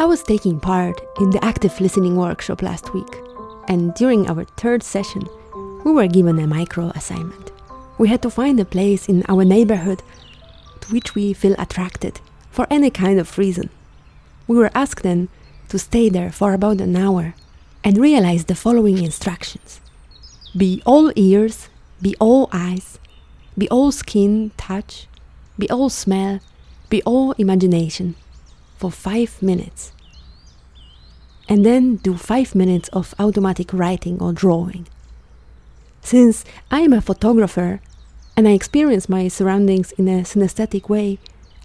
I was taking part in the active listening workshop last week, and during our third session, we were given a micro assignment. We had to find a place in our neighborhood to which we feel attracted for any kind of reason. We were asked then to stay there for about an hour and realize the following instructions Be all ears, be all eyes, be all skin, touch, be all smell, be all imagination for five minutes. And then do five minutes of automatic writing or drawing. Since I am a photographer and I experience my surroundings in a synesthetic way,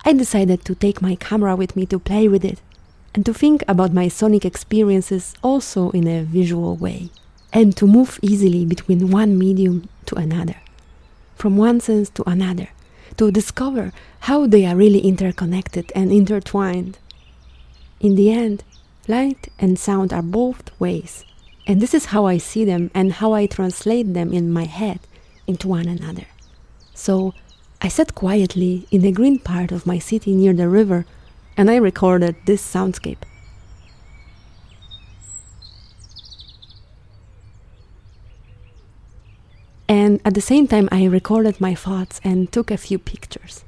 I decided to take my camera with me to play with it and to think about my sonic experiences also in a visual way, and to move easily between one medium to another, from one sense to another, to discover how they are really interconnected and intertwined. In the end, light and sound are both ways, and this is how I see them and how I translate them in my head into one another. So I sat quietly in the green part of my city near the river and I recorded this soundscape. And at the same time, I recorded my thoughts and took a few pictures.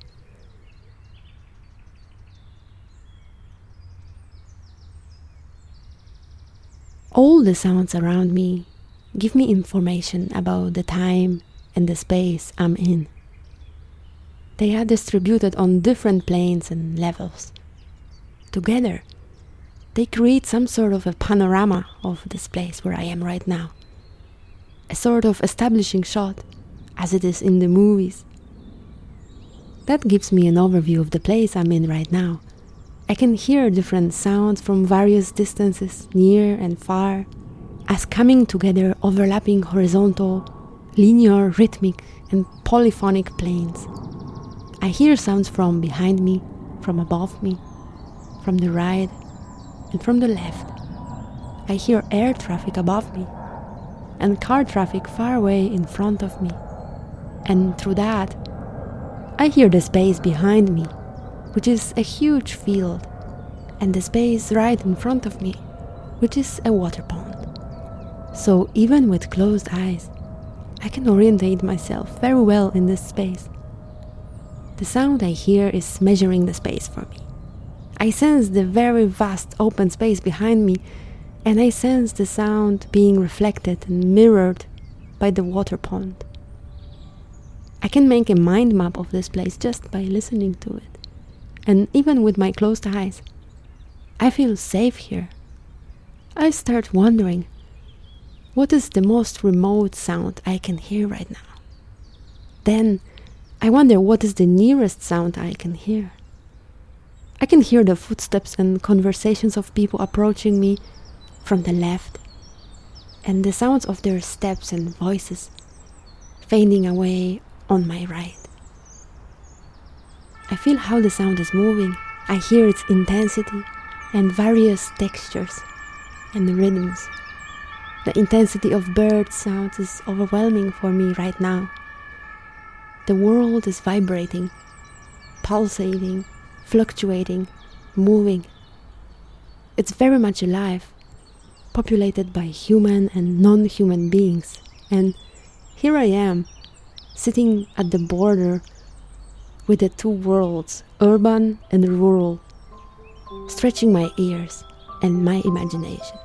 All the sounds around me give me information about the time and the space I'm in. They are distributed on different planes and levels. Together, they create some sort of a panorama of this place where I am right now. A sort of establishing shot, as it is in the movies. That gives me an overview of the place I'm in right now I can hear different sounds from various distances, near and far, as coming together overlapping horizontal, linear, rhythmic, and polyphonic planes. I hear sounds from behind me, from above me, from the right, and from the left. I hear air traffic above me, and car traffic far away in front of me. And through that, I hear the space behind me which is a huge field, and the space right in front of me, which is a water pond. So even with closed eyes, I can orientate myself very well in this space. The sound I hear is measuring the space for me. I sense the very vast open space behind me, and I sense the sound being reflected and mirrored by the water pond. I can make a mind map of this place just by listening to it and even with my closed eyes, I feel safe here. I start wondering what is the most remote sound I can hear right now? Then I wonder what is the nearest sound I can hear. I can hear the footsteps and conversations of people approaching me from the left, and the sounds of their steps and voices fading away on my right. I feel how the sound is moving. I hear its intensity and various textures and rhythms. The intensity of bird sounds is overwhelming for me right now. The world is vibrating, pulsating, fluctuating, moving. It's very much alive, populated by human and non human beings. And here I am, sitting at the border with the two worlds, urban and rural, stretching my ears and my imagination.